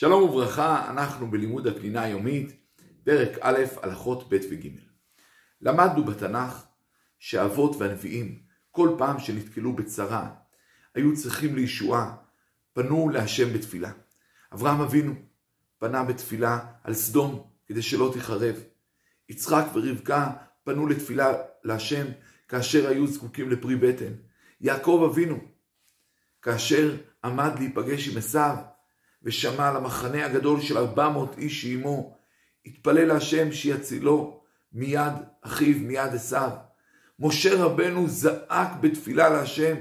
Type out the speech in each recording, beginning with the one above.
שלום וברכה, אנחנו בלימוד הפנינה היומית, פרק א', הלכות ב' וג'. למדנו בתנ"ך שהאבות והנביאים, כל פעם שנתקלו בצרה, היו צריכים לישועה, פנו להשם בתפילה. אברהם אבינו פנה בתפילה על סדום כדי שלא תחרב. יצחק ורבקה פנו לתפילה להשם כאשר היו זקוקים לפרי בטן. יעקב אבינו, כאשר עמד להיפגש עם עשיו, ושמע על המחנה הגדול של ארבע מאות איש שעימו, התפלל להשם שיצילו מיד אחיו, מיד עשיו. משה רבנו זעק בתפילה להשם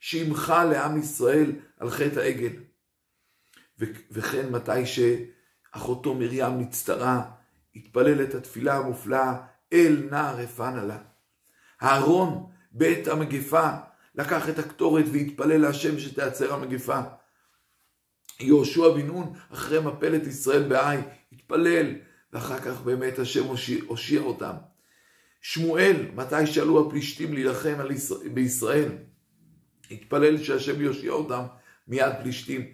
שימחה לעם ישראל על חטא העגל. וכן מתי שאחותו מרים נצטרה, התפלל את התפילה המופלאה, אל נא רפנה לה. אהרון בעת המגפה לקח את הקטורת והתפלל להשם שתעצר המגפה. יהושע בן נון, אחרי מפלת ישראל בעי, התפלל, ואחר כך באמת השם הושיע אותם. שמואל, מתי שעלו הפלישתים להילחם בישראל, התפלל שהשם יושיע אותם מיד פלישתים.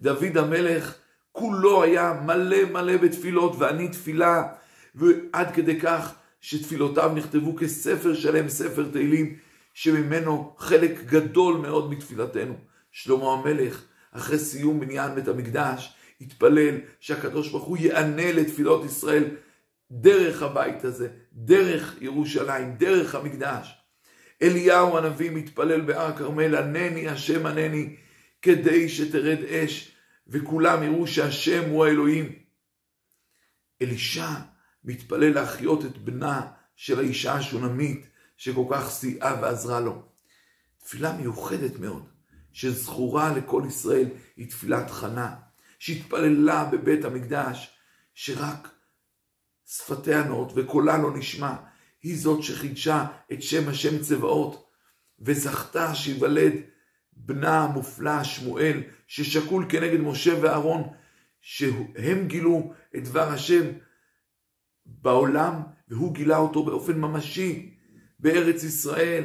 דוד המלך, כולו היה מלא מלא בתפילות, ואני תפילה, ועד כדי כך שתפילותיו נכתבו כספר שלם, ספר תהילים, שממנו חלק גדול מאוד מתפילתנו. שלמה המלך, אחרי סיום בניין בית המקדש, התפלל שהקדוש ברוך הוא יענה לתפילות ישראל דרך הבית הזה, דרך ירושלים, דרך המקדש. אליהו הנביא מתפלל בהר כרמל, ענני השם ענני, כדי שתרד אש, וכולם יראו שהשם הוא האלוהים. אלישע מתפלל להחיות את בנה של האישה השונמית, שכל כך סייעה ועזרה לו. תפילה מיוחדת מאוד. שזכורה לכל ישראל היא תפילת חנה, שהתפללה בבית המקדש, שרק שפתיה נאות וקולה לא נשמע, היא זאת שחידשה את שם השם צבאות, וזכתה שיוולד בנה המופלא שמואל, ששקול כנגד משה ואהרון, שהם גילו את דבר השם בעולם, והוא גילה אותו באופן ממשי בארץ ישראל,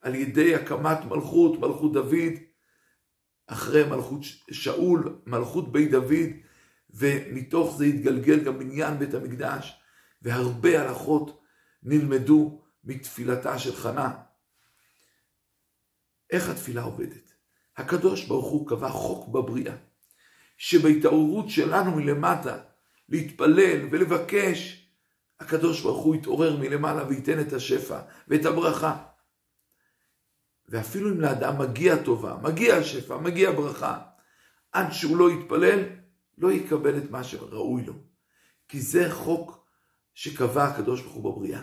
על ידי הקמת מלכות, מלכות דוד, אחרי מלכות שאול, מלכות בית דוד, ומתוך זה התגלגל גם בניין בית המקדש, והרבה הלכות נלמדו מתפילתה של חנה. איך התפילה עובדת? הקדוש ברוך הוא קבע חוק בבריאה, שבהתעוררות שלנו מלמטה, להתפלל ולבקש, הקדוש ברוך הוא יתעורר מלמעלה וייתן את השפע ואת הברכה. ואפילו אם לאדם מגיע טובה, מגיע שפע, מגיע ברכה, עד שהוא לא יתפלל, לא יקבל את מה שראוי לו. כי זה חוק שקבע הקדוש ברוך הוא בבריאה.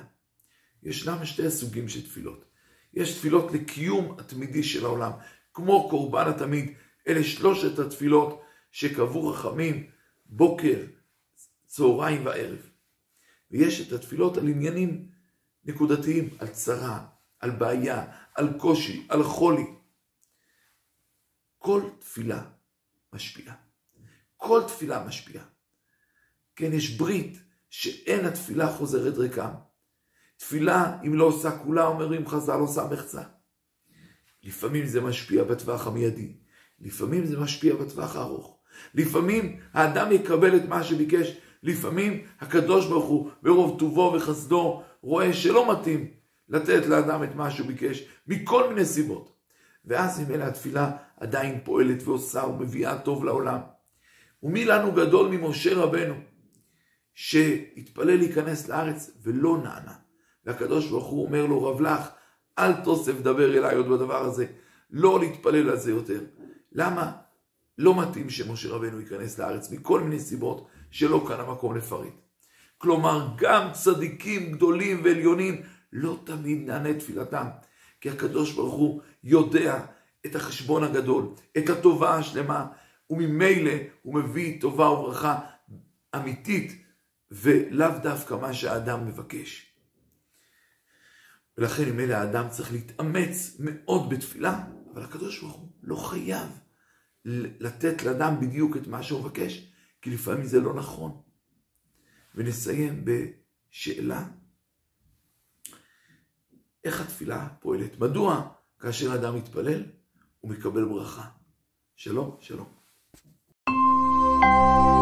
ישנם שתי סוגים של תפילות. יש תפילות לקיום התמידי של העולם, כמו קורבן התמיד. אלה שלושת התפילות שקבעו רחמים בוקר, צהריים וערב. ויש את התפילות על עניינים נקודתיים, על צרה, על בעיה, על קושי, על חולי. כל תפילה משפיעה. כל תפילה משפיעה. כן, יש ברית שאין התפילה חוזרת ריקם. תפילה, אם לא עושה כולה, אומרים חז"ל, עושה מחצה. לפעמים זה משפיע בטווח המיידי, לפעמים זה משפיע בטווח הארוך. לפעמים האדם יקבל את מה שביקש, לפעמים הקדוש ברוך הוא ברוב טובו וחסדו רואה שלא מתאים לתת לאדם את מה שהוא ביקש, מכל מיני סיבות. ואז ממילא התפילה עדיין פועלת ועושה ומביאה טוב לעולם. ומי לנו גדול ממשה רבנו, שהתפלל להיכנס לארץ ולא נענה. והקדוש ברוך הוא אומר לו, רב לך, אל תוסף דבר אליי עוד בדבר הזה, לא להתפלל על זה יותר. למה? לא מתאים שמשה רבנו ייכנס לארץ מכל מיני סיבות שלא כאן המקום לפרט. כלומר, גם צדיקים גדולים ועליונים לא תמיד נענה תפילתם, כי הקדוש ברוך הוא יודע את החשבון הגדול, את הטובה השלמה, וממילא הוא מביא טובה וברכה אמיתית, ולאו דווקא מה שהאדם מבקש. ולכן ממילא האדם צריך להתאמץ מאוד בתפילה, אבל הקדוש ברוך הוא לא חייב לתת לאדם בדיוק את מה שהוא מבקש, כי לפעמים זה לא נכון. ונסיים בשאלה איך התפילה פועלת. מדוע כאשר אדם מתפלל, הוא מקבל ברכה. שלום, שלום. thank you